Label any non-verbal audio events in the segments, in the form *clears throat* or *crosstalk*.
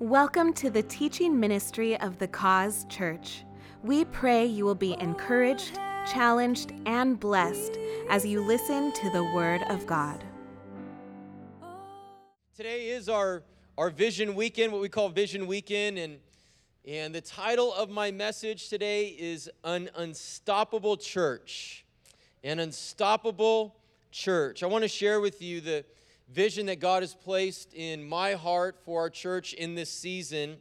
Welcome to the teaching ministry of the Cause Church. We pray you will be encouraged, challenged, and blessed as you listen to the Word of God. Today is our, our Vision Weekend, what we call Vision Weekend, and, and the title of my message today is An Unstoppable Church. An Unstoppable Church. I want to share with you the vision that God has placed in my heart for our church in this season.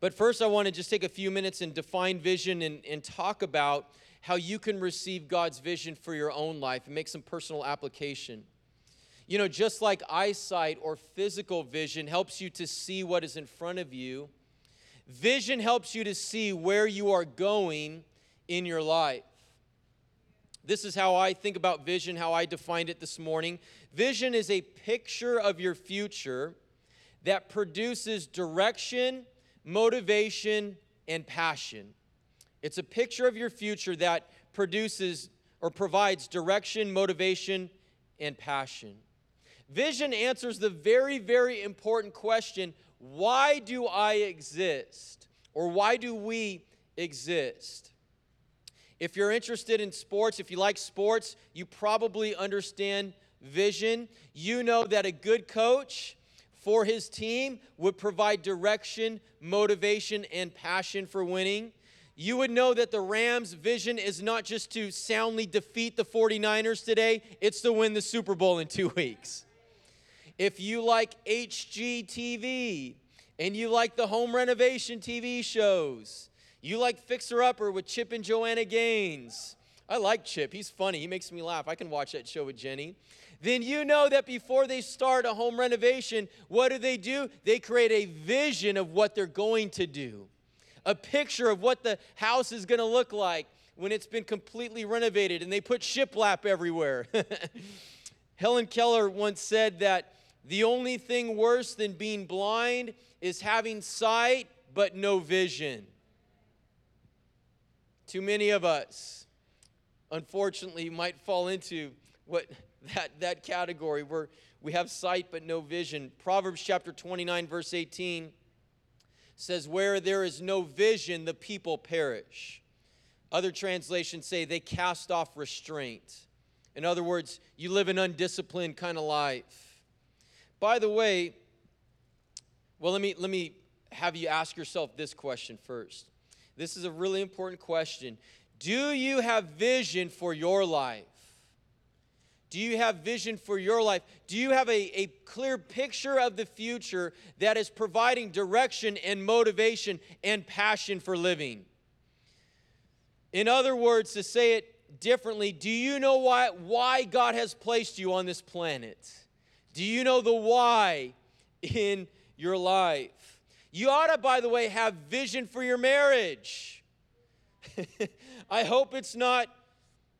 But first, I want to just take a few minutes and define vision and, and talk about how you can receive God's vision for your own life and make some personal application. You know, just like eyesight or physical vision helps you to see what is in front of you, vision helps you to see where you are going in your life. This is how I think about vision, how I defined it this morning. Vision is a picture of your future that produces direction, motivation, and passion. It's a picture of your future that produces or provides direction, motivation, and passion. Vision answers the very, very important question why do I exist? Or why do we exist? If you're interested in sports, if you like sports, you probably understand vision. You know that a good coach for his team would provide direction, motivation, and passion for winning. You would know that the Rams' vision is not just to soundly defeat the 49ers today, it's to win the Super Bowl in two *laughs* weeks. If you like HGTV and you like the home renovation TV shows, you like Fixer Upper with Chip and Joanna Gaines. I like Chip. He's funny. He makes me laugh. I can watch that show with Jenny. Then you know that before they start a home renovation, what do they do? They create a vision of what they're going to do, a picture of what the house is going to look like when it's been completely renovated, and they put shiplap everywhere. *laughs* Helen Keller once said that the only thing worse than being blind is having sight but no vision. Too many of us, unfortunately, might fall into what that, that category where we have sight but no vision. Proverbs chapter 29, verse 18 says, Where there is no vision, the people perish. Other translations say they cast off restraint. In other words, you live an undisciplined kind of life. By the way, well, let me, let me have you ask yourself this question first. This is a really important question. Do you have vision for your life? Do you have vision for your life? Do you have a, a clear picture of the future that is providing direction and motivation and passion for living? In other words, to say it differently, do you know why, why God has placed you on this planet? Do you know the why in your life? You ought to, by the way, have vision for your marriage. *laughs* I hope it's not,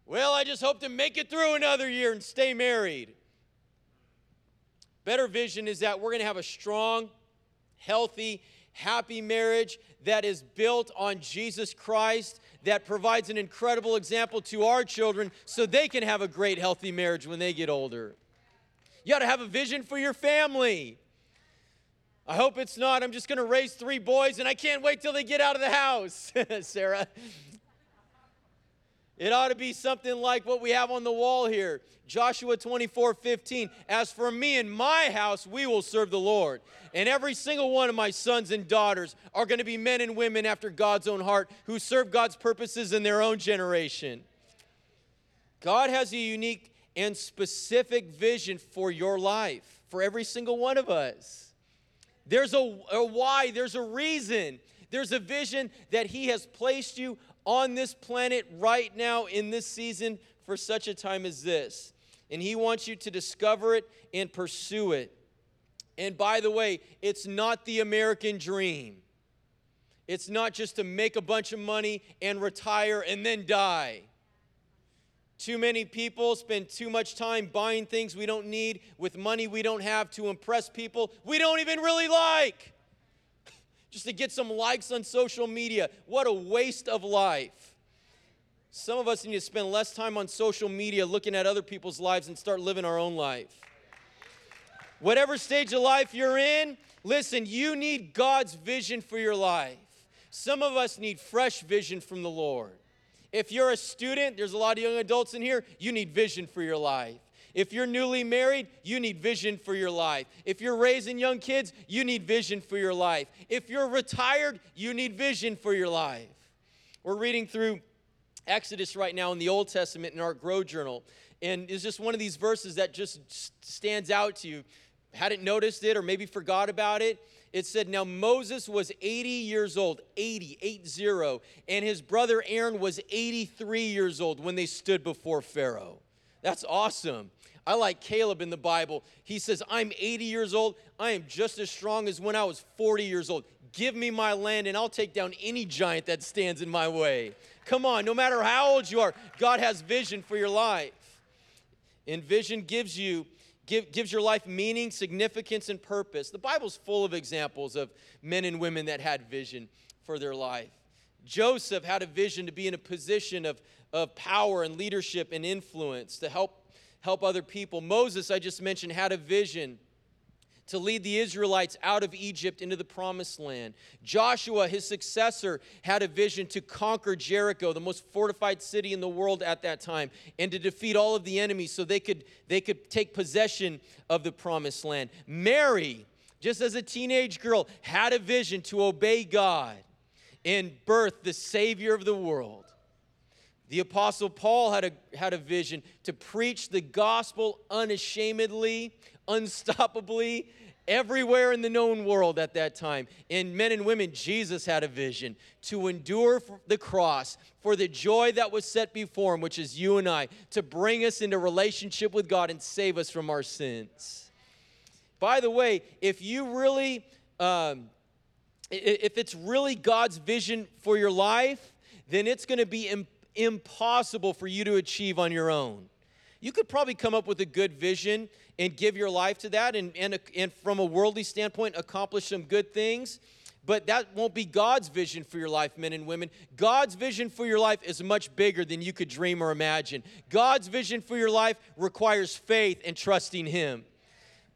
well, I just hope to make it through another year and stay married. Better vision is that we're going to have a strong, healthy, happy marriage that is built on Jesus Christ, that provides an incredible example to our children so they can have a great, healthy marriage when they get older. You ought to have a vision for your family. I hope it's not. I'm just going to raise three boys and I can't wait till they get out of the house, *laughs* Sarah. It ought to be something like what we have on the wall here Joshua 24 15. As for me and my house, we will serve the Lord. And every single one of my sons and daughters are going to be men and women after God's own heart who serve God's purposes in their own generation. God has a unique and specific vision for your life, for every single one of us. There's a, a why, there's a reason. There's a vision that He has placed you on this planet right now in this season for such a time as this. And He wants you to discover it and pursue it. And by the way, it's not the American dream. It's not just to make a bunch of money and retire and then die. Too many people spend too much time buying things we don't need with money we don't have to impress people we don't even really like. Just to get some likes on social media. What a waste of life. Some of us need to spend less time on social media looking at other people's lives and start living our own life. Whatever stage of life you're in, listen, you need God's vision for your life. Some of us need fresh vision from the Lord. If you're a student, there's a lot of young adults in here, you need vision for your life. If you're newly married, you need vision for your life. If you're raising young kids, you need vision for your life. If you're retired, you need vision for your life. We're reading through Exodus right now in the Old Testament in our Grow Journal. And it's just one of these verses that just stands out to you. Hadn't noticed it or maybe forgot about it. It said, Now Moses was 80 years old, 80, 80, and his brother Aaron was 83 years old when they stood before Pharaoh. That's awesome. I like Caleb in the Bible. He says, I'm 80 years old. I am just as strong as when I was 40 years old. Give me my land and I'll take down any giant that stands in my way. Come on, no matter how old you are, God has vision for your life. And vision gives you give, gives your life meaning, significance, and purpose. The Bible's full of examples of men and women that had vision for their life. Joseph had a vision to be in a position of, of power and leadership and influence to help help other people. Moses, I just mentioned, had a vision to lead the Israelites out of Egypt into the promised land. Joshua, his successor, had a vision to conquer Jericho, the most fortified city in the world at that time, and to defeat all of the enemies so they could, they could take possession of the promised land. Mary, just as a teenage girl, had a vision to obey God and birth the Savior of the world. The Apostle Paul had a, had a vision to preach the gospel unashamedly, unstoppably, everywhere in the known world at that time. And men and women, Jesus had a vision to endure the cross for the joy that was set before him, which is you and I, to bring us into relationship with God and save us from our sins. By the way, if you really, um, if it's really God's vision for your life, then it's going to be important impossible for you to achieve on your own. You could probably come up with a good vision and give your life to that and, and, and from a worldly standpoint accomplish some good things but that won't be God's vision for your life, men and women. God's vision for your life is much bigger than you could dream or imagine. God's vision for your life requires faith and trusting Him.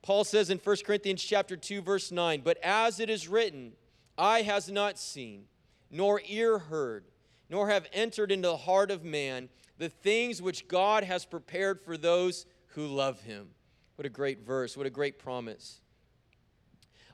Paul says in 1 Corinthians chapter 2, verse 9, But as it is written, eye has not seen, nor ear heard, nor have entered into the heart of man the things which God has prepared for those who love him. What a great verse, what a great promise.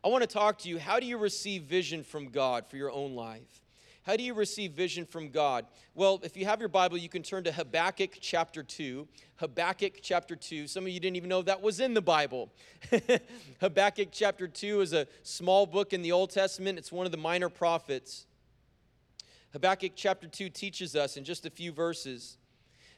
I want to talk to you how do you receive vision from God for your own life? How do you receive vision from God? Well, if you have your Bible, you can turn to Habakkuk chapter 2. Habakkuk chapter 2. Some of you didn't even know that was in the Bible. *laughs* Habakkuk chapter 2 is a small book in the Old Testament, it's one of the minor prophets. Habakkuk chapter 2 teaches us in just a few verses.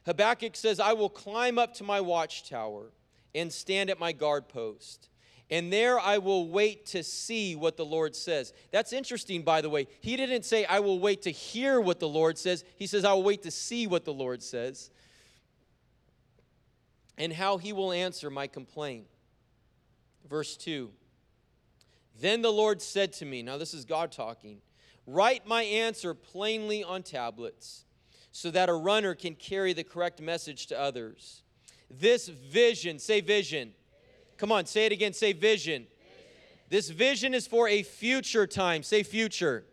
Habakkuk says, I will climb up to my watchtower and stand at my guard post. And there I will wait to see what the Lord says. That's interesting, by the way. He didn't say, I will wait to hear what the Lord says. He says, I will wait to see what the Lord says and how he will answer my complaint. Verse 2 Then the Lord said to me, now this is God talking, Write my answer plainly on tablets so that a runner can carry the correct message to others. This vision, say vision. Come on, say it again, say vision. vision. This vision is for a future time, say future.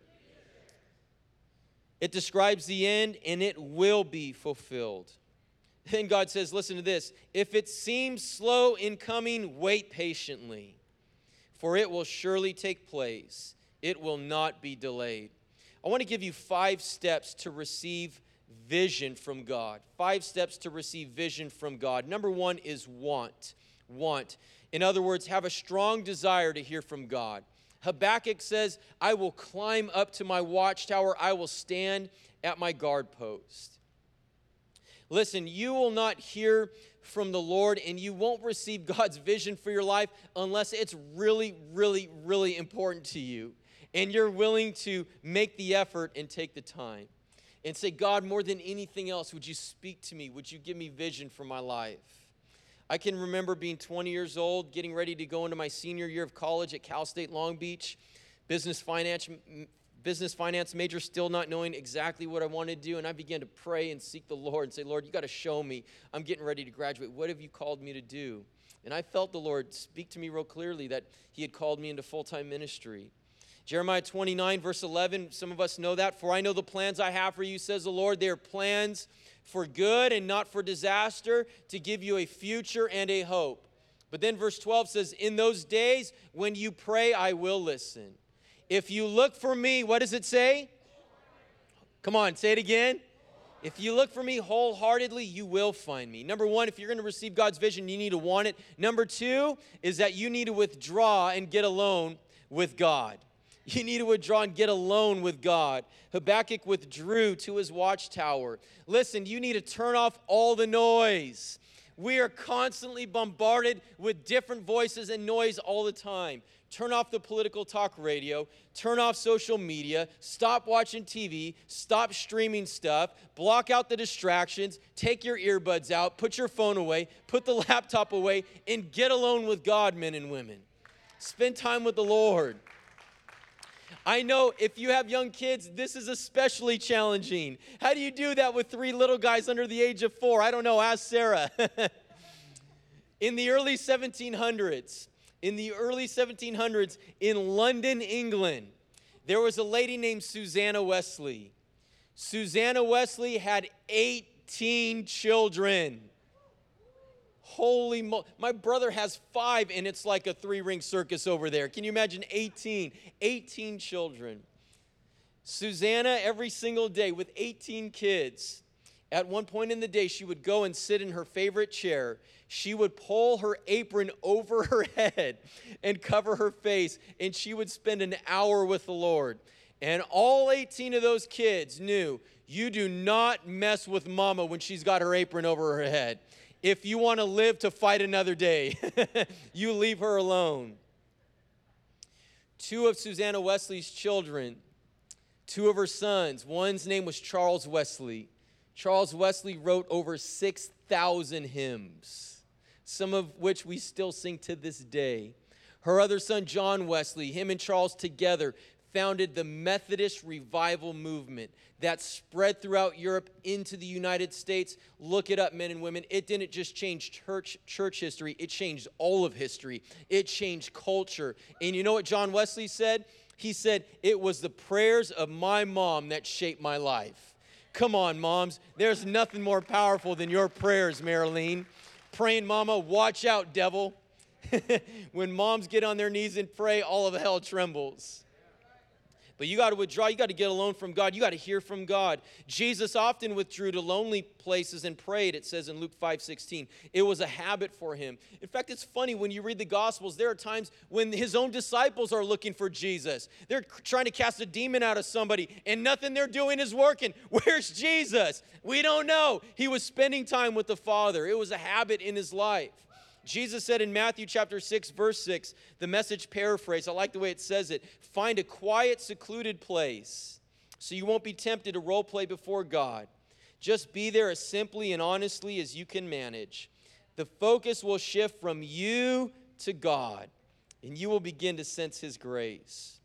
It describes the end and it will be fulfilled. Then God says, listen to this if it seems slow in coming, wait patiently, for it will surely take place it will not be delayed. I want to give you five steps to receive vision from God. Five steps to receive vision from God. Number one is want. Want. In other words, have a strong desire to hear from God. Habakkuk says, I will climb up to my watchtower, I will stand at my guard post. Listen, you will not hear from the Lord and you won't receive *laughs* God's vision for your life unless it's really, really, really important to you and you're willing to make the effort and take the time and say, God, more than anything else, would you speak to me? Would you give me vision for my life? I can remember being 20 years old, getting ready to go into my senior year of college at Cal State Long Beach, business finance, business finance major, still not knowing exactly what I wanted to do. And I began to pray and seek the Lord and say, Lord, you got to show me. I'm getting ready to graduate. What have you called me to do? And I felt the Lord speak to me real clearly that He had called me into full time ministry. Jeremiah 29, verse 11, some of us know that. For I know the plans I have for you, says the Lord. They are plans for good and not for disaster, to give you a future and a hope. But then verse 12 says, In those days when you pray, I will listen. If you look for me, what does it say? Come on, say it again. If you look for me wholeheartedly, you will find me. Number one, if you're going to receive God's vision, you need to want it. Number two is that you need to withdraw and get alone with God. You need to withdraw and get alone with God. Habakkuk withdrew to his watchtower. Listen, you need to turn off all the noise. We are constantly bombarded with different voices and noise all the time. Turn off the political talk radio, turn off social media, stop watching TV, stop streaming stuff, block out the distractions, take your earbuds out, put your phone away, put the *laughs* laptop away, and get alone with God, men and women. Spend time with the Lord. I know if you have young kids, this is especially challenging. How do you do that with three little guys under the age of four? I don't know. Ask Sarah. *laughs* in the early 1700s, in the early 1700s, in London, England, there was a lady named Susanna Wesley. Susanna Wesley had 18 children. Holy mo! My brother has five, and it's like a three ring circus over there. Can you imagine 18? 18 children. Susanna, every single day with 18 kids, at one point in the day, she would go and sit in her favorite chair. She would pull her apron over her *laughs* head and cover her face, and she would spend an hour with the Lord. And all 18 of those kids knew you do not mess with mama when she's got her apron over her head if you want to live to fight another day, *laughs* you leave her alone. Two of Susanna Wesley's children, two of her sons, one's name was Charles Wesley. Charles Wesley wrote over 6,000 hymns, some of which we still sing to this day. Her other son, John Wesley, him and Charles together founded the Methodist revival movement that spread throughout Europe into the United States. Look it up, men and women. It didn't just change church, church history, it changed all of history. It changed culture. And you know what John Wesley said? He said, It was the prayers of my mom that shaped my life. Come on, moms. There's nothing more powerful than your prayers, Marilyn. Praying, mama, watch out, devil. *laughs* when moms get on their knees and pray, all of hell trembles. But you got to withdraw. You got to get alone from God. You got to hear from God. Jesus often withdrew to lonely places and prayed, it says in Luke 5 16. It was a habit for him. In fact, it's funny when you read the Gospels, there are times when his own disciples are looking for Jesus. They're trying to cast a demon out of somebody, and nothing they're doing is working. *laughs* Where's Jesus? We don't know. He was spending time with the Father, it was a habit in his life. Jesus said in Matthew chapter 6, verse 6, the message paraphrase, I like the way it says it find a quiet, secluded place so you won't be tempted to role play before God. Just be there as simply and honestly as you can manage. The focus will shift from you to God, and you will begin to sense His grace.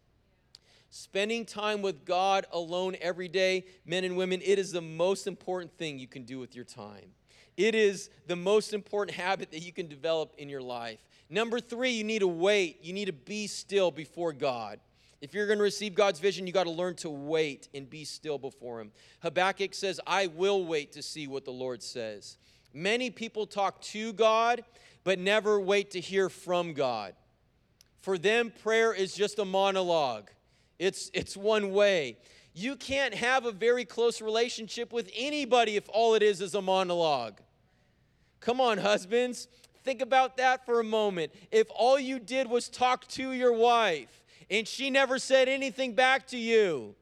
Spending time with God alone every day, men and women, it is the most important thing you can do with your time. It is the most important habit that you can develop in your life. Number three, you need to wait. You need to be still before God. If you're going to receive God's vision, you got to learn to wait and be still before Him. Habakkuk says, I will wait to see what the Lord says. Many people talk to God, but never wait to hear from God. For them, prayer is just a monologue, it's, it's one way. You can't have a very close relationship with anybody if all it is is a monologue. Come on, husbands. Think about that for a moment. If all you did was talk to your wife and she never said anything back to you,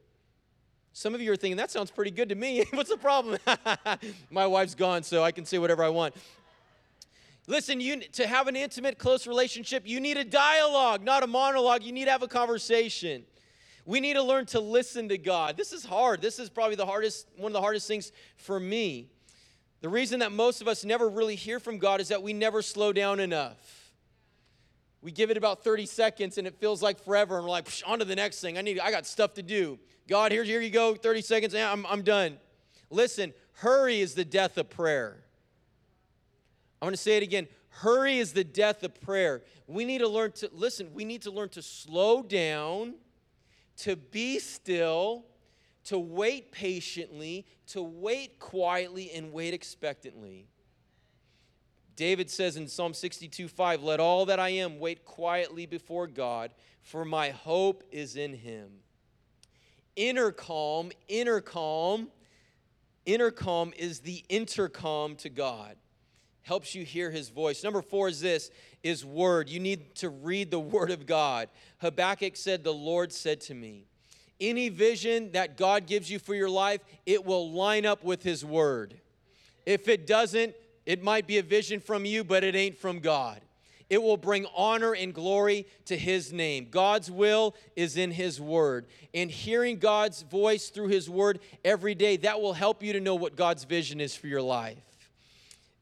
some of you are thinking, that sounds pretty good to me. *laughs* What's the problem? *laughs* My wife's gone, so I can say whatever I want. Listen, you, to have an intimate, close relationship, you need a dialogue, not a monologue. You need to have a conversation. We need to learn to listen to God. This is hard. This is probably the hardest, one of the hardest things for me. The reason that most of us never really hear from God is that we never slow down enough. We give it about 30 seconds and it feels like forever, and we're like, on to the next thing. I need, I got stuff to do. God, here, here you go, 30 seconds, yeah, I'm, I'm done. Listen, hurry is the death of prayer. I'm to say it again. Hurry is the death of prayer. We need to learn to, listen, we need to learn to slow down, to be still, to wait patiently, to wait quietly, and wait expectantly. David says in Psalm 62 5, Let all that I am wait quietly before God, for my hope is in him. Inner calm, inner calm, inner calm is the intercom to God. Helps you hear his voice. Number four is this is word. You need to read the *laughs* word of God. Habakkuk said, The Lord said to me, any vision that God gives you for your life, it will line up with his word. If it doesn't, it might be a vision from you, but it ain't from God. It will bring honor and glory to His name. God's will is in His Word. And hearing God's voice through His Word every day, that will help you to know what God's vision is for your life.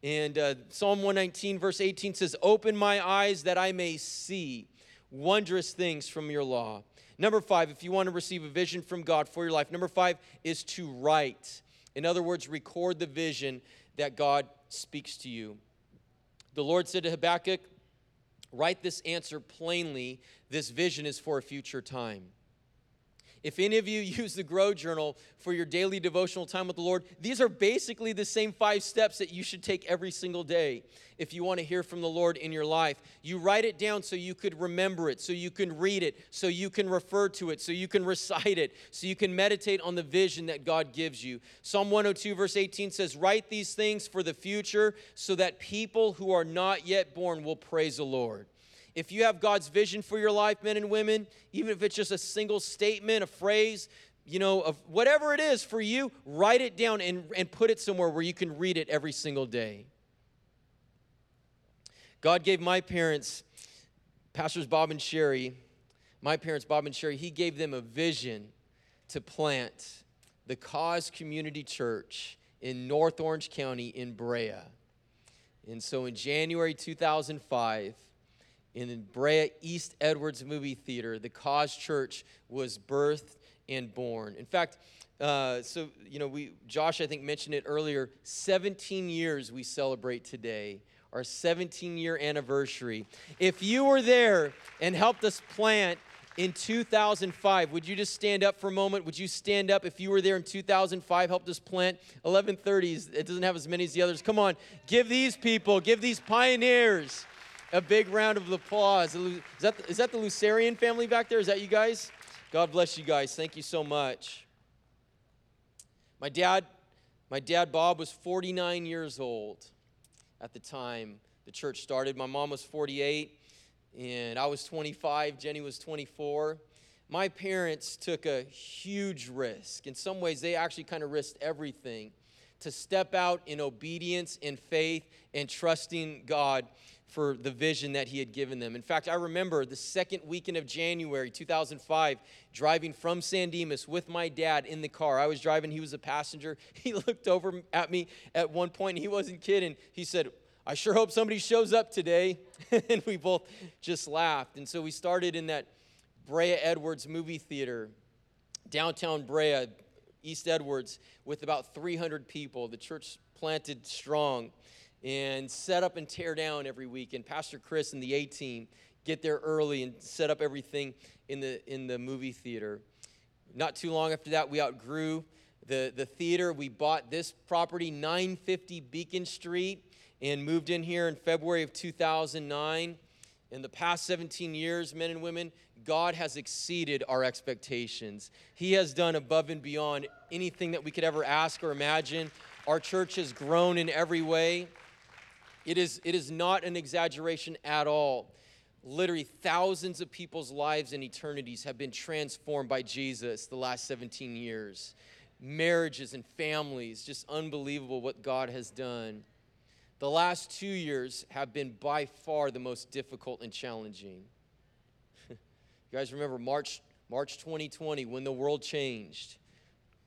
And uh, Psalm 119, verse 18 says, Open my eyes that I may see wondrous things from your law. Number five, if you want to receive a vision from God for your life, number five is to write. In other words, record the vision that God speaks to you. The Lord said to Habakkuk, Write this answer plainly. This vision is for a future time. If any of you *laughs* use the Grow Journal for your daily devotional time with the Lord, these are basically the same five steps that you should take every single day if you want to hear from the Lord in your life. You write it down so you could remember it, so you can read it, so you can refer to it, so you can *laughs* recite it, so you can meditate on the vision that God gives you. Psalm 102, verse 18 says, Write these things for the future so that people who are not yet born will praise the Lord. If you have God's vision for your life, men and women, even if it's just a single statement, a phrase, you know, of whatever it is for you, write it down and, and put it somewhere where you can read it every single day. God gave my parents, Pastors Bob and Sherry, my parents, Bob and Sherry, he gave them a vision to plant the Cause Community Church in North Orange County in Brea. And so in January 2005, in the Brea East Edwards Movie Theater, the Cause Church was birthed and born. In fact, uh, so you know, we Josh I think mentioned it earlier. 17 years we celebrate today, our 17 year anniversary. If you were there and helped us plant in 2005. Would you just stand up for a moment? Would you stand up if you were there in 2005, helped us plant 1130s? It doesn't have as many as the others. Come on, give these people, give these pioneers a big round of applause. Is that, is that the Lucerian family back there? Is that you guys? God bless you guys. Thank you so much. My dad, my dad Bob was 49 years old at the time the church started. My mom was 48 and I was 25, Jenny was 24. My parents took a huge risk. In some ways, they actually kind of risked everything to step out in obedience and faith and trusting God for the vision that he had given them. In fact, I remember the second weekend of January 2005, driving from San Dimas with my dad in the car. I was driving, he was a passenger. *laughs* He looked over at me at one point, and he wasn't kidding. He said, I sure hope somebody shows up today. *laughs* and we both just laughed. And so we started in that Brea Edwards movie theater, downtown Brea, East Edwards, with about 300 people. The church planted strong and set up and tear down every week. And Pastor Chris and the A team get there early and set up everything in the in the movie theater. Not too long after that, we outgrew the, the theater. We bought this property, 950 Beacon Street, and moved in here in February of 2009. In the past 17 years, men and women, God has exceeded our expectations. He has done above and beyond anything that we could ever ask or imagine. Our church has grown in every way. It is, it is not an exaggeration at all. Literally, thousands of people's lives and eternities have been transformed by Jesus the last 17 years. Marriages and families, just unbelievable what God has done. The last two years have been by far the most difficult and challenging. *laughs* you guys remember March, March 2020 when the world changed?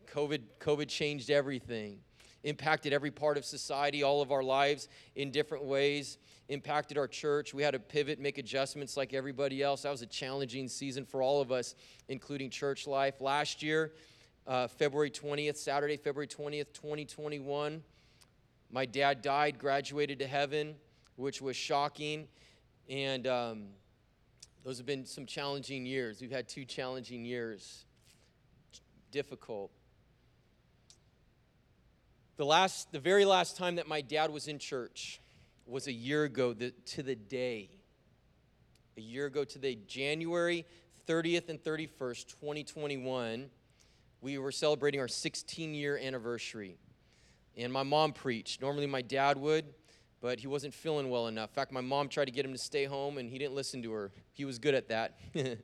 COVID, COVID changed everything impacted every part of society, all of our lives in different ways, impacted our church. We had to pivot, make adjustments like everybody else. That was a challenging season for all of us, including church life. Last year, uh, February 20th, Saturday, February 20th, 2021, my dad died, graduated to heaven. which was shocking. And um, those have been some challenging years. We've had two challenging years, difficult. The last, the very last time that my dad was in church was a year ago to the day. A year ago to the January 30th and 31st, 2021, we were celebrating our 16 year anniversary. And my mom preached. Normally my dad would, but he wasn't feeling well enough. In fact, my mom tried to get him to stay home and he didn't listen to her. He was good at that. *laughs*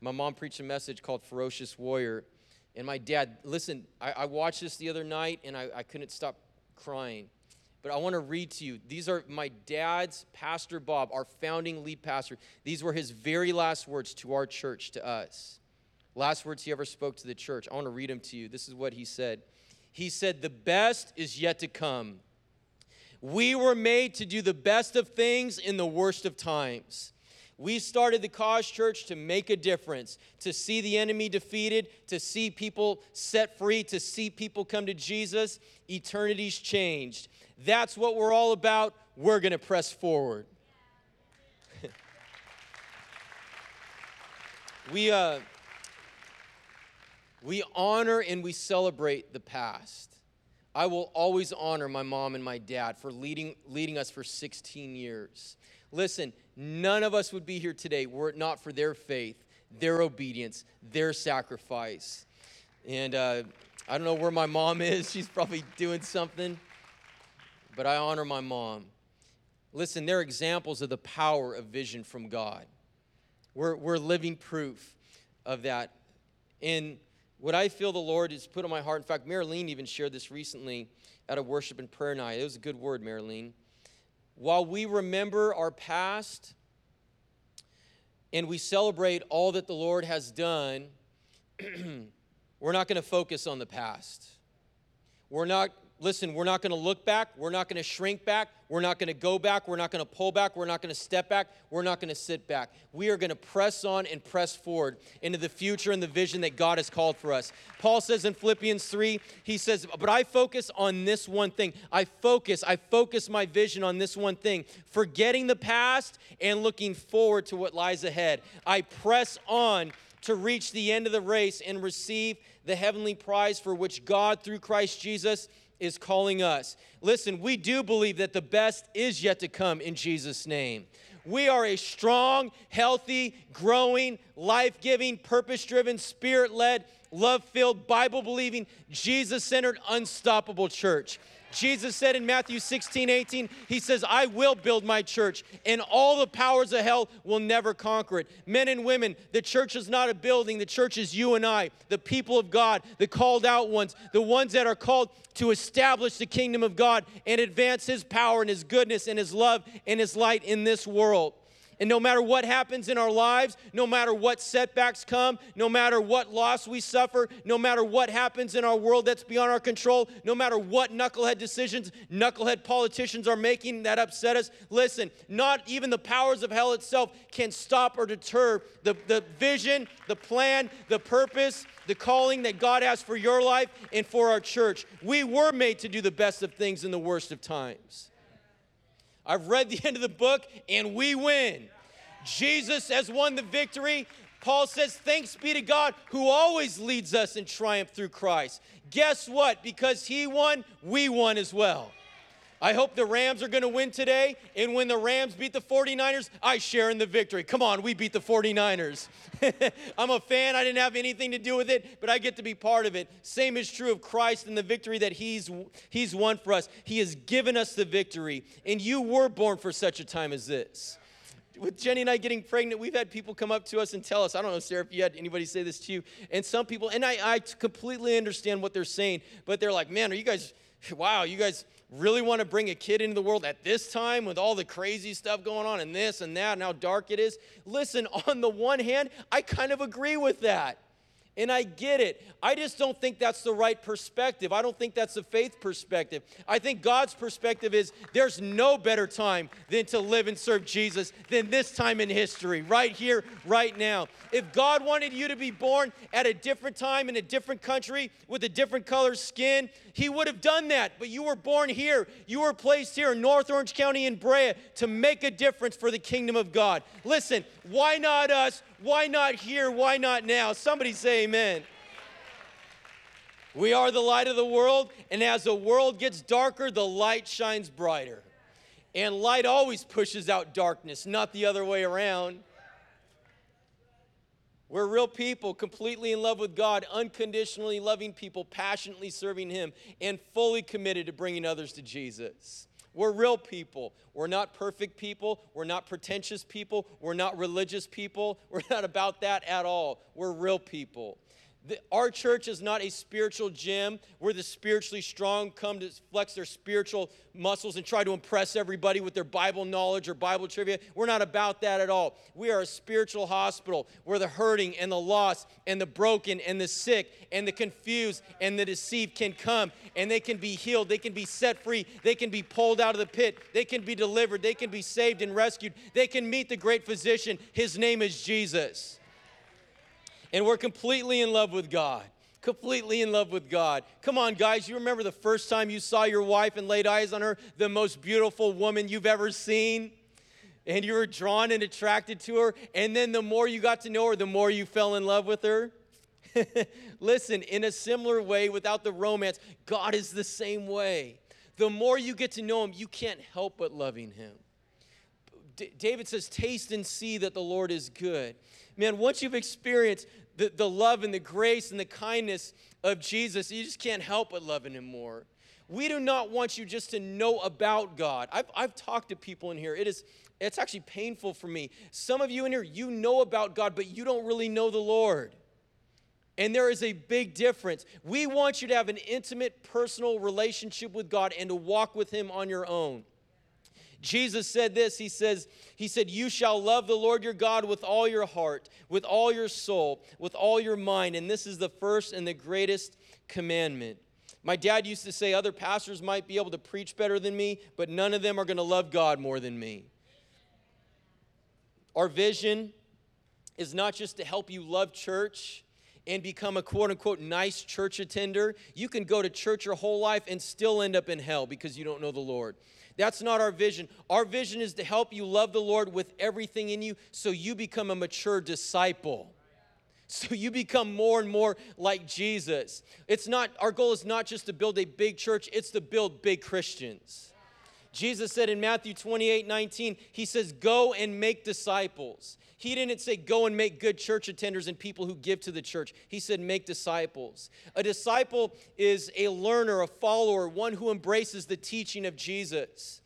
my mom preached a message called Ferocious Warrior. And my dad, listen, I, I watched this the other night and I, I couldn't stop crying. But I want to read to you. These are my dad's, Pastor Bob, our founding lead pastor. These were his very last words to our church, to us. Last words he ever spoke to the church. I want to read them to you. This is what he said. He said, The best is yet to come. We were made to do the best of things in the worst of times. We started the Cause Church to make a difference, to see the enemy defeated, to see people set free, to see people come to Jesus. Eternity's changed. That's what we're all about. We're going to press forward. *laughs* we, uh, we honor and we celebrate the past. I will always honor my mom and my dad for leading, leading us for 16 years. Listen, none of us would be here today were it not for their faith, their obedience, their sacrifice. And uh, I don't know where my mom is. *laughs* She's probably doing something. But I honor my mom. Listen, they're examples of the power of vision from God. We're, we're living proof of that. And what I feel the Lord has put on my heart, in fact, Marilyn even shared this recently at a worship and prayer night. It was a good word, Marilyn while we remember our past and we celebrate all that the Lord has done, *clears throat* we're not going to focus on the past. We're not listen, we're not going to look back. We're not going to shrink back. We're not going to go back. We're not going to pull back. We're not going to step back. We're not going to sit back. We are going to press on and press forward into the future and the vision that God has called for us. Paul says in Philippians 3, he says, But I focus on this one thing. I focus, I focus my vision on this one thing, forgetting the past and looking forward to what lies ahead. I press on to reach the end of the race and receive the heavenly prize for which God, through Christ Jesus, is calling us. Listen, we do believe that the best is yet to come in Jesus' name. We are a strong, healthy, growing, life giving, purpose driven, spirit led, love filled, Bible believing, Jesus centered, unstoppable church. Jesus said in Matthew 16, 18, He says, I will build my church, and all the powers of hell will never conquer it. Men and women, the church is not a building, the church is you and I, the people of God, the called out ones, the ones that are called to establish the kingdom of God and advance His power and His goodness and His love and His light in this world. And no matter what happens in our lives, no matter what setbacks come, no matter what loss we suffer, no matter what happens in our world that's beyond our control, no matter what knucklehead decisions knucklehead politicians are making that upset us, listen, not even the powers of hell itself can stop or deter the, the vision, the plan, the purpose, the calling that God has for your life and for our church. We were made to do the best of things in the worst of times. I've read the *laughs* end of the book, and we win. Jesus has won the victory. Paul says, Thanks be to God who always leads us in triumph through Christ. Guess what? Because he won, we won as well. I hope the Rams are going to win today. And when the Rams beat the 49ers, I share in the victory. Come on, we beat the 49ers. *laughs* I'm a fan. I didn't have anything to do with it, but I get to be part of it. Same is true of Christ and the victory that he's, he's won for us. He has given us the victory. And you were born for such a time as this with Jenny and I getting pregnant, we've had people come up to us and tell us, I don't know, Sarah, if you had anybody say this to you, and some people, and I, I completely understand what they're saying, but they're like, man, are you guys, wow, you guys really want to bring a kid into the world at this time with all the crazy stuff going on and this and that and how dark it is? Listen, *laughs* on the one hand, I kind of agree with that. And I get it. I just don't think that's the right perspective. I don't think that's the faith perspective. I think God's perspective is there's no better time than to live and serve Jesus than this time in history, right here, right now. If God wanted you to be born at a different time in a different country with a different color skin, He would have done that. But you were born here. You were placed here in North Orange County in Brea to make a difference for the kingdom of God. Listen, why not us? Why not here? Why not now? Somebody say amen. We are the light of the world, and as the world gets darker, the light shines brighter. And light always pushes out darkness, not the other way around. We're real people, completely in love with God, unconditionally loving people, passionately serving Him, and fully committed to bringing others to Jesus. We're real people. We're not perfect people. We're not pretentious people. We're not religious people. *laughs* We're not about that at all. We're real people. The, our church is not a spiritual gym where the spiritually strong come to flex their spiritual muscles and try to impress everybody with their Bible knowledge or Bible trivia. We're not about that at all. We are a spiritual hospital where the hurting and the lost and the broken and the sick and the confused and the deceived can come and they can be healed. They can be set free. They can be pulled out of the pit. They can be delivered. They can be saved and rescued. They can meet the great physician. His name is Jesus and we're completely in love with God. Completely in love with God. Come on, guys, you remember the first time you saw your wife and laid eyes on her, the most beautiful woman you've ever seen? And you were drawn and attracted to her, and then the more you got to know her, the more you fell in love with her? *laughs* Listen, in a similar way, without the romance, God is the same way. The more you get to know Him, you can't help but loving Him. D- David says, Taste and see that the Lord is good. Man, once you've experienced the, the love and the grace and the kindness of Jesus, you just can't help but loving him more. We do not want you just to know about God. I've, I've talked to people in here. It is it's actually painful for me. Some of you in here, you know about God, but you don't really know the Lord. And there is a big difference. We want you to have an intimate, personal relationship with God and to walk with Him on your own. Jesus said this He says, He said, You shall love the Lord your God with all your heart, with all your soul, with all your mind. And this is the first and the greatest commandment. My dad used to say other pastors might be able to preach better than me, but none of them are going to love God more than me. Our vision is not just to help you love church and become a quote unquote nice church attender. You can go to church your whole life and still end up in hell because you don't know the Lord. That's not our vision. Our vision is to help you love the Lord with everything in you so you become a mature disciple. So you become more and more like Jesus. It's not our goal is not just to build a big church, it's to build big Christians. Jesus said in Matthew 28 19, He says, Go and make disciples. He didn't say, Go and make good church attenders and people who give to the church. He said, Make disciples. A disciple is a learner, a follower, one who embraces the teaching of Jesus.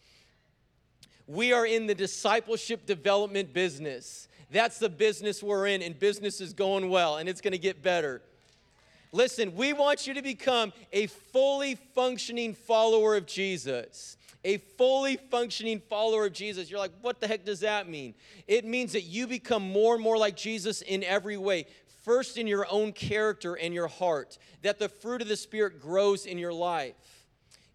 We are in the discipleship development business. That's the business we're in, and business is going well, and it's going to get better. Listen, we want you to become a fully functioning follower of Jesus a fully functioning follower of Jesus. You're like, what the heck does that mean? It means that you become more and more like Jesus in every way. First, in your own character and your heart, that the fruit of the Spirit grows in your life.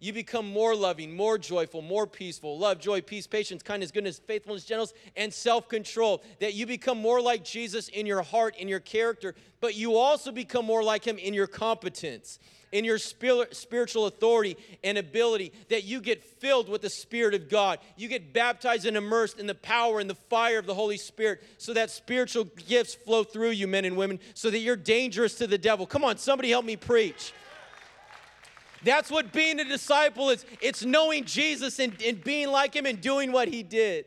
You become more loving, more joyful, more peaceful, love, joy, peace, patience, kindness, goodness, faithfulness, gentleness, and self control. That you become more like Jesus in your heart, in your character, but you also become more like Him in your competence in your spiritual authority and ability, that you get filled with the Spirit of God. You get baptized and immersed in the power and the fire of the Holy Spirit so that spiritual gifts flow through you, men and women, so that you're dangerous to the devil. Come on, somebody help me preach. That's what being a disciple is. It's knowing Jesus and, and being like him and doing what he did.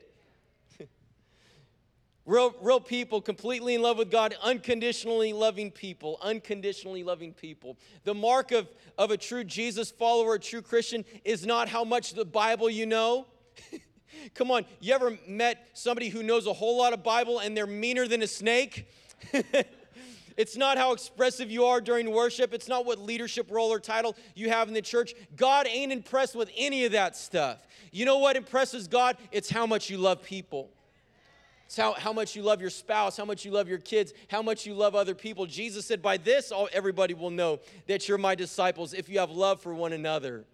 Real, real people, completely in love with God, unconditionally loving people, unconditionally loving people. The mark of, of a true Jesus follower, a true Christian, is not how much the Bible you know. *laughs* Come on, you ever met somebody who knows a whole lot of Bible and they're meaner than a snake? *laughs* it's not how expressive you are during worship. It's not what leadership role or title you have in the church. God ain't impressed with any of that stuff. You know what impresses God? It's how much you love people. It's how, how much you love your spouse, how much you love your kids, how much you love other people. Jesus said, By this, all, everybody will know that you're my disciples if you have love for one another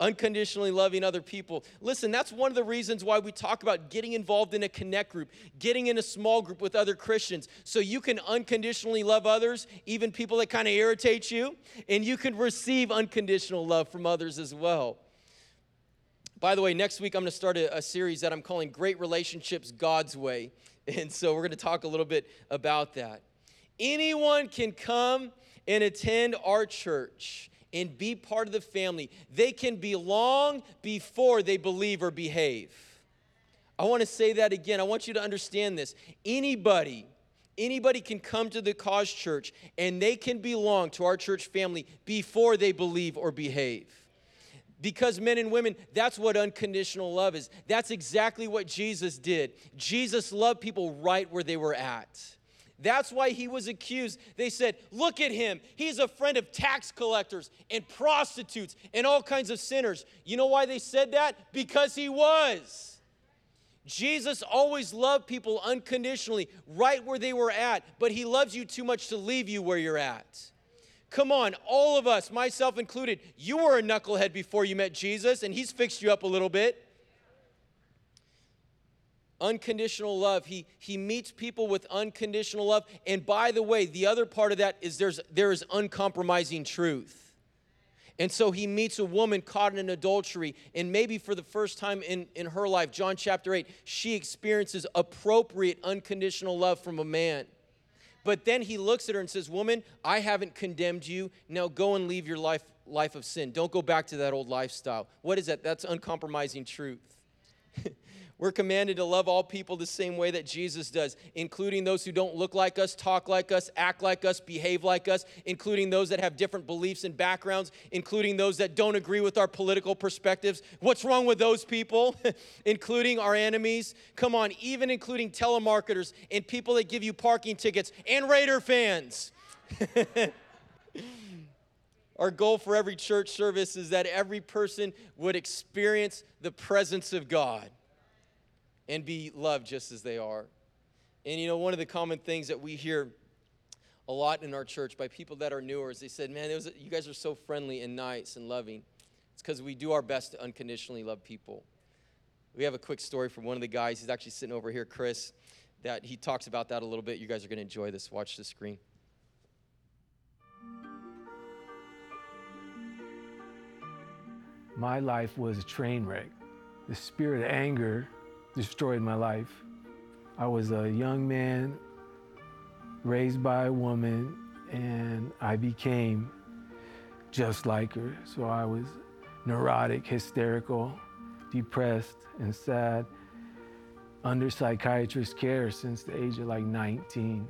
unconditionally loving other people. Listen, that's one of the reasons why we talk about getting involved in a connect group, getting in a small group with other Christians, so you can unconditionally love others, even people that kind of irritate you, and you can receive unconditional love from others as well. By the way, next week I'm going to start a, a series that I'm calling Great Relationships God's Way. *laughs* And so we're going to talk a little bit about that. Anyone can come and attend our church and be part of the family. They can belong before they believe or behave. I want to say that again. I want you to understand this. Anybody, anybody can come to the cause church and they can belong to our church family before they believe or behave. Because men and women, that's what unconditional love is. That's exactly what Jesus did. Jesus loved people right where they were at. That's why he was accused. They said, Look at him. He's a friend of tax collectors and prostitutes and all kinds of sinners. You know why they said that? Because he was. Jesus always loved people unconditionally, right where they were at, but he loves you too much to leave you where you're at. Come on, all of us, myself included, you were a knucklehead before you met Jesus, and he's fixed you up a little bit. Unconditional love. He he meets people with unconditional love. And by the way the other part of that is there's there is uncompromising truth. And so he meets a woman caught in adultery and maybe for the first time in in her life john chapter 8 she experiences appropriate unconditional love from a man but then he looks at her and says woman i haven't condemned you. Now go and leave your life life of sin. Don't go back to that old lifestyle. What is that? That's uncompromising truth *laughs* We're commanded to love all people the same way that Jesus does, including those who don't look like us, talk like us, act like us, behave like us, including those that have different beliefs and backgrounds, including those that don't agree with our political perspectives. What's wrong with those people? *laughs* including our enemies. Come on, even including telemarketers and people that give you parking tickets and Raider fans. *laughs* Our goal for every church service is that every person would experience the presence of God and be loved just as they are. And you know, one of the common things that we hear a lot in our church by people that are newer is they said, Man, was, you guys are so friendly and nice and loving. It's because we do our best to unconditionally love people. We have a quick story from one of the guys. He's actually sitting over here, Chris, that he talks about that a little bit. You guys are going to enjoy this. Watch the screen. My life was a train wreck. The spirit of anger destroyed my life. I was a young man raised by a woman, and I became just like her. So I was neurotic, hysterical, depressed, and sad under psychiatrist care since the age of like 19.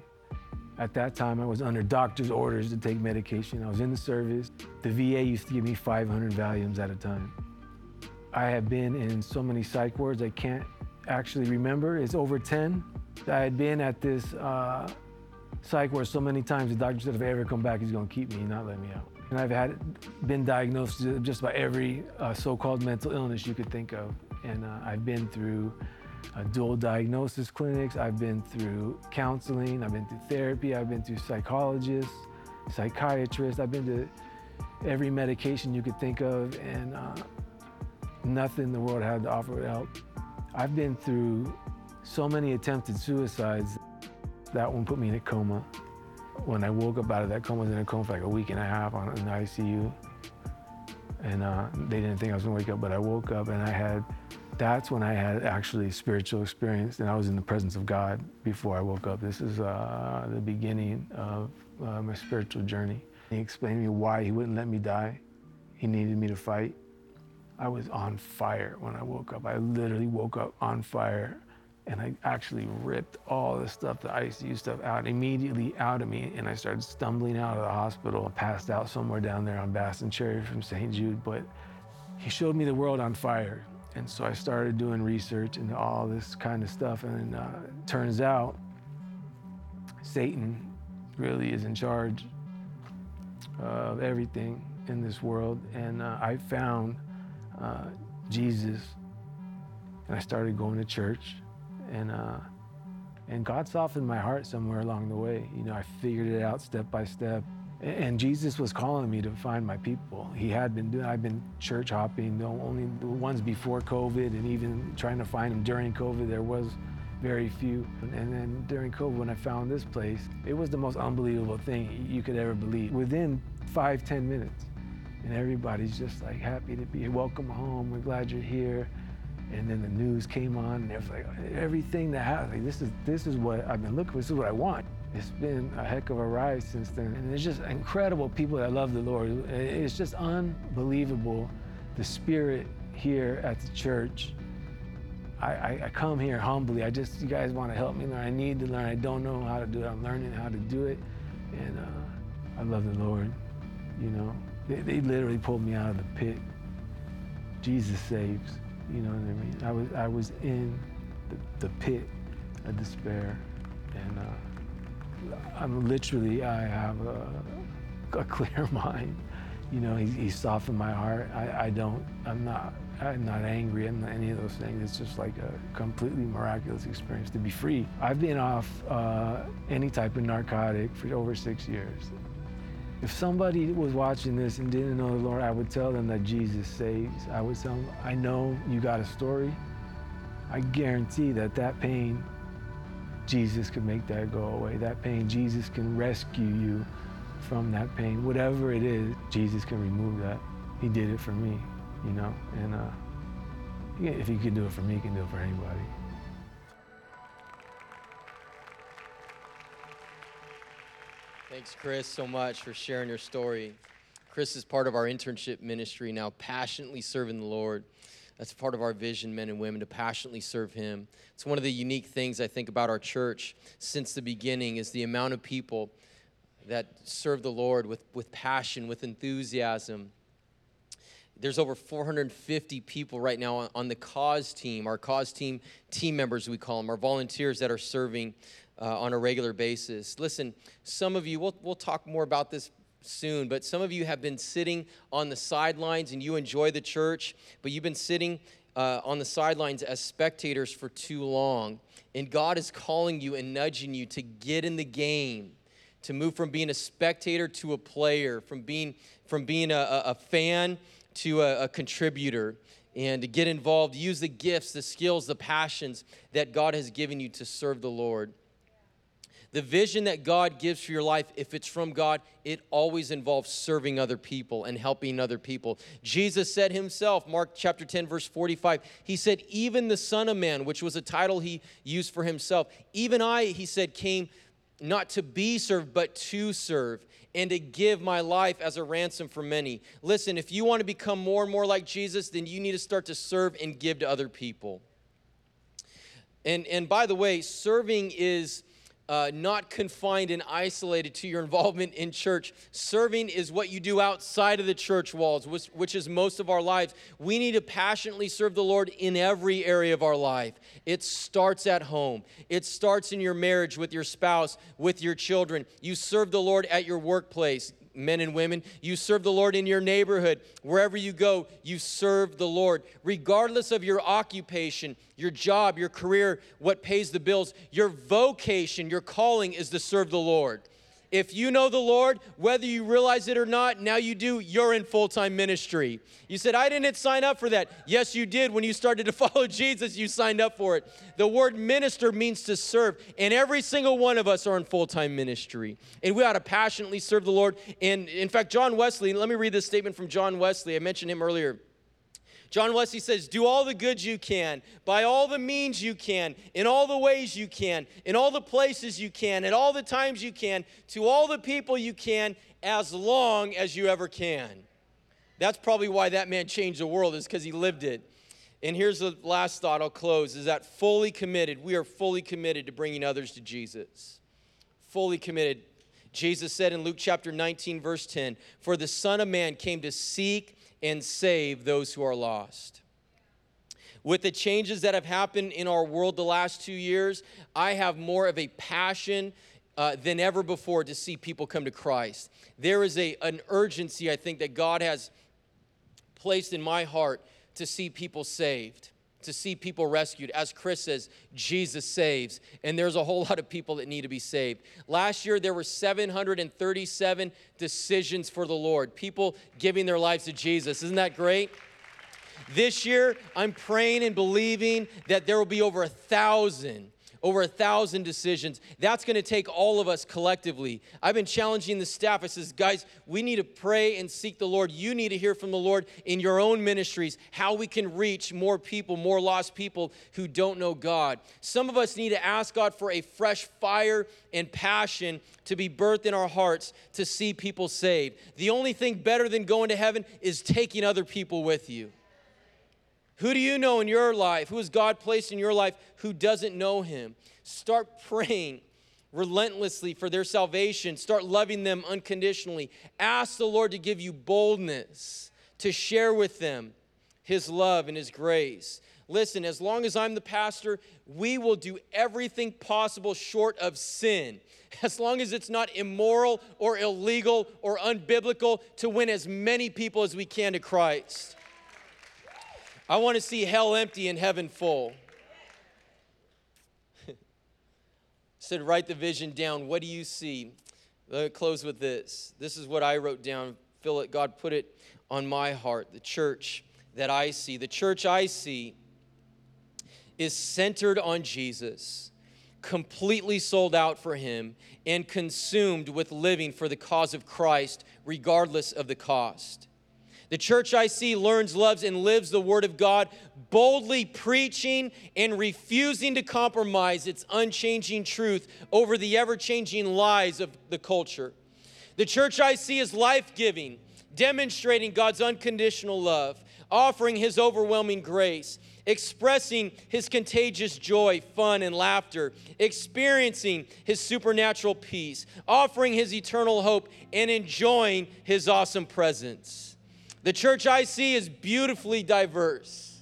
At that time, I was under doctor's orders to take medication. I was in the service. The VA used to give me 500 Valiums at a time. I have been in so many psych wards, I can't actually remember is over 10. I had been at this uh, psych ward so many times the doctor said if I ever come back, he's to keep me, not let me out. And I've had been diagnosed with just about every uh, so-called mental illness you could think of. And uh, I've been through uh, dual diagnosis clinics. I've been through counseling. I've been through therapy. I've been through psychologists, psychiatrists. I've been to every medication you could think of, and uh, nothing the world had to offer would help. I've been through so many attempted suicides. That one put me in a coma. When I woke up out of that coma, I was in a coma for like a week and a half on in the ICU. And uh, they didn't think I was gonna wake up, but I woke up and I had, that's when I had actually spiritual experience and I was in the presence of God before I woke up. This is uh, the beginning of uh, my spiritual journey. He explained to me why he wouldn't let me die. He needed me to fight. I was on fire when I woke up. I literally woke up on fire and I actually ripped all the stuff, the ICU stuff out immediately out of me. And I started stumbling out of the hospital. I passed out somewhere down there on Bastanchury from St. Jude. But he showed me the world on fire. And so I started doing research into all this kind of stuff. And uh, turns out Satan really is in charge of everything in this world. And uh, I found uh, Jesus, and I started going to church. And uh, And God softened my heart somewhere along the way. You know, I figured it out step by step. And Jesus was calling me to find my people. He had been doing, I've been church hopping, the only the ones before COVID, and even trying to find them during COVID, there was very few. And then during COVID, when I found this place, it was the most unbelievable thing you could ever believe. Within five, ten minutes, and everybody's just like happy to be. Welcome home. We're glad you're here. And then the news came on, and like everything that happened. Like, this is this is what I've been looking for. This is what I want. It's been a heck of a ride since then, and there's just incredible people that love the Lord. It's just unbelievable, the spirit here at the church. I, I, I come here humbly. I just, you guys want to help me learn. I need to learn. I don't know how to do it. I'm learning how to do it, and uh, I love the Lord. You know, they, they literally pulled me out of the pit. Jesus saves. You know what I mean? I was I was in the, the pit of despair, and uh, I'm literally I have a, a *laughs* clear mind. You know, he, he softened my heart. I, I don't. I'm not. I'm not angry. Not any of those things. It's just like a completely miraculous experience to be free. I've been off uh, any type of narcotic for over six years. If somebody was watching this and didn't know the Lord, I would tell them that Jesus saves. I would tell them, I know you got a story. I guarantee that that pain, Jesus can make that go away. That pain, Jesus can rescue you from that pain. Whatever it is, Jesus can remove that. He did it for me, you know? And uh, if he can do it for me, he can do it for anybody. Thanks, Chris, so much for sharing your story. Chris is part of our internship ministry now, passionately serving the Lord. That's part of our vision, men and women, to passionately serve Him. It's one of the unique things I think about our church since the beginning is the amount of people that serve the Lord with, with passion, with enthusiasm. There's over 450 people right now on the cause team, our cause team team members, we call them, our volunteers that are serving uh, on a regular basis. Listen, some of you, we'll, we'll talk more about this soon, but some of you have been sitting on the sidelines and you enjoy the church, but you've been sitting uh, on the sidelines as spectators for too long. And God is calling you and nudging you to get in the game, to move from being a spectator to a player, from being, from being a, a fan to a, a contributor and to get involved, use the gifts, the skills, the passions that God has given you to serve the Lord. The vision that God gives for your life, if it's from God, it always involves serving other people and helping other people. Jesus said himself, Mark chapter 10, verse 45, he said, Even the Son of Man, which was a title he used for himself, even I, he said, came not to be served, but to serve and to give my life as a ransom for many. Listen, if you want to become more and more like Jesus, then you need to start to serve and give to other people. And, and by the way, serving is uh, not confined and isolated to your involvement in church. Serving is what you do outside of the church walls, which, which, is most of our lives. We need to passionately serve the Lord in every area of our life. It starts at home, it starts in your marriage with your spouse, with your children. You serve the Lord at your workplace men and women. You serve the Lord in your neighborhood. Wherever you go, you serve the Lord. Regardless of your occupation, your job, your career, what pays the bills, your vocation, your calling is to serve the Lord. If you know the Lord, whether you realize it or not, now you do, you're in full time ministry. You said, I didn't sign up for that. Yes, you did. When you started to *laughs* follow Jesus, you signed up for it. The word minister means to serve, and every single one of us are in full time ministry. And we ought to passionately serve the Lord. And in fact, John Wesley, let me read this statement from John Wesley. I mentioned him earlier. John Wesley says, Do all the good you can, by all the means you can, in all the ways you can, in all the places you can, at all the times you can, to all the people you can, as long as you ever can. That's probably why that man changed the world, is because he lived it. And here's the last thought I'll close is that fully committed, we are fully committed to bringing others to Jesus. Fully committed. Jesus said in Luke chapter 19, verse 10, For the Son of Man came to seek and save those who are lost. With the changes that have happened in our world the last two years, I have more of a passion uh, than ever before to see people come to Christ. There is a, an urgency, I think, that God has placed in my heart to see people saved. To see people rescued. As Chris says, Jesus saves, and there's a whole lot of people that need to be saved. Last year, there were 737 decisions for the Lord, people giving their lives to Jesus. Isn't that great? This year, I'm praying and believing that there will be over a thousand over a thousand decisions. That's going to take all of us collectively. I've been challenging the staff. I says, guys, we need to pray and seek the Lord. You need to hear from the Lord in your own ministries how we can reach more people, more lost people who don't know God. Some of us need to ask God for a fresh fire and passion to be birthed in our hearts to see people saved. The only thing better than going to heaven is taking other people with you. Who do you know in your life? Who has God placed in your life who doesn't know Him? Start praying relentlessly for their salvation. Start loving them unconditionally. Ask the Lord to give you boldness to share with them His love and His grace. Listen, as long as I'm the pastor, we will do everything possible short of sin. *laughs* As long as it's not immoral or illegal or unbiblical to win as many people as we can to Christ. I want to see hell empty and heaven full. *laughs* said, write the vision down. What do you see? Let me close with this. This is what I wrote down. Feel it, God put it on my heart. The church that I see, the church I see is centered on Jesus, completely sold out for Him, and consumed with living for the cause of Christ, regardless of the cost. The church I see learns, loves, and lives the Word of God, boldly preaching and refusing to compromise its unchanging truth over the ever changing lies of the culture. The church I see is life giving, demonstrating God's unconditional love, offering His overwhelming grace, expressing His contagious joy, fun, and laughter, experiencing His supernatural peace, offering His eternal hope, and enjoying His awesome presence. The church I see is beautifully diverse,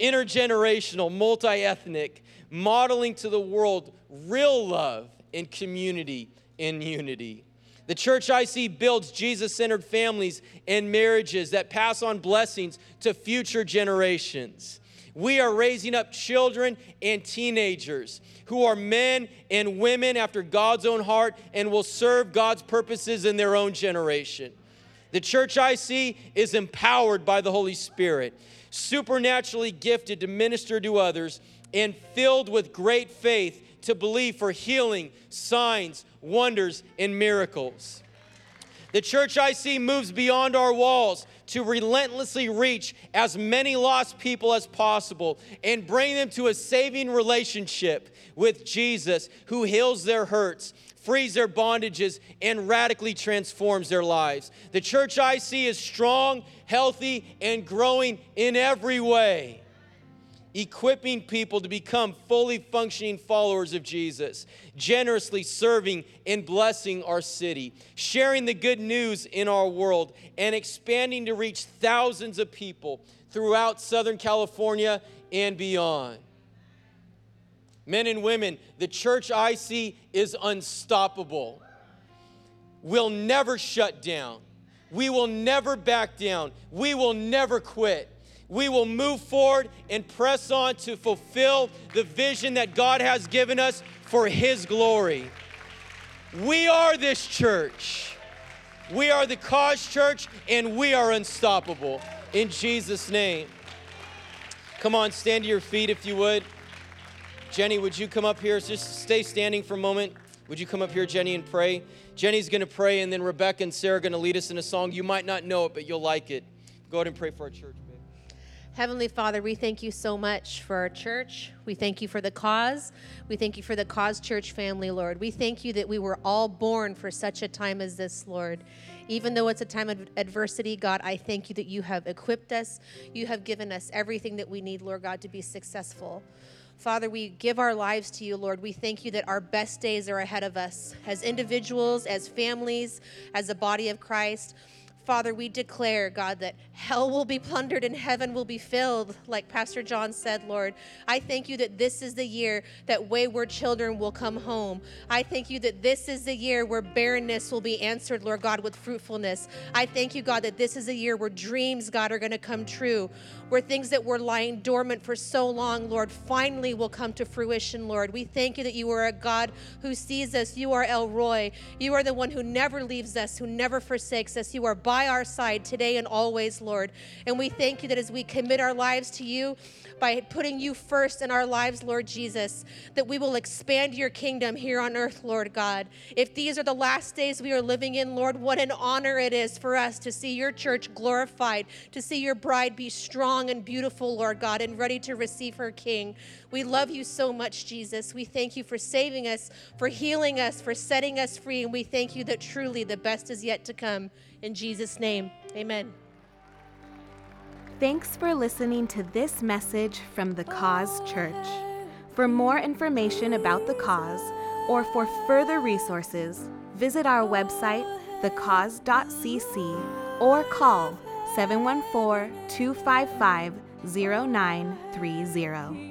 intergenerational, multi ethnic, modeling to the world real love and community in unity. The church I see builds Jesus centered families and marriages that pass on blessings to future generations. We are raising up children and teenagers who are men and women after God's own heart and will serve God's purposes in their own generation. The church I see is empowered by the Holy Spirit, supernaturally gifted to minister to others, and filled with great faith to believe for healing, signs, wonders, and miracles. The church I see moves beyond our walls to relentlessly reach as many lost people as possible and bring them to a saving relationship with Jesus who heals their hurts frees their bondages, and radically transforms their lives. The church I see is strong, healthy, and growing in every way, equipping people to become fully functioning followers of Jesus, generously serving and blessing our city, sharing the good news in our world, and expanding to reach thousands of people throughout Southern California and beyond men and women, the church I see is unstoppable. We'll never shut down. We will never back down. We will never quit. We will move forward and press on to fulfill the vision that God has given us for His glory. We are this church. We are the Cause Church, and we are unstoppable. In Jesus' name. Come on, stand to your feet if you would. Jenny, would you come up here? Just stay standing for a moment. Would you come up here, Jenny, and pray? Jenny's going to pray, and then Rebecca and Sarah are going to lead us in a song. You might not know it, but you'll like it. Go ahead and pray for our church. Babe. Heavenly Father, we thank you so much for our church. We thank you for the cause. We thank you for the cause church family, Lord. We thank you that we were all born for such a time as this, Lord. Even though it's a time of adversity, God, I thank you that you have equipped us. You have given us everything that we need, Lord God, to be successful. Father, we give our lives to you, Lord. We thank you that our best days are ahead of us as individuals, as families, as a body of Christ. Father, we declare, God, that hell will be plundered and heaven will be filled, like Pastor John said, Lord. I thank you that this is the year that wayward children will come home. I thank you that this is the year where barrenness will be answered, Lord God, with fruitfulness. I thank you, God, that this is a year where dreams, God, are going to come true, where things that were lying dormant for so long, Lord, finally will come to fruition, Lord. We thank you that you are a God who sees us. You are El Roi. You are the one who never leaves us, who never forsakes us. You are by our side today and always, Lord. And we thank you that as we commit our lives to you, by putting you first in our lives, Lord Jesus, that we will expand your kingdom here on earth, Lord God. If these are the last days we are living in, Lord, what an honor it is for us to see your church glorified, to see your bride be strong and beautiful, Lord God, and ready to receive her king. We love you so much, Jesus. We thank you for saving us, for healing us, for setting us free, and we thank you that truly the best is yet to come. In Jesus' name, amen. Thanks for listening to this message from the Cause Church. For more information about the cause or for further resources, visit our website, thecause.cc, or call 714 255 0930.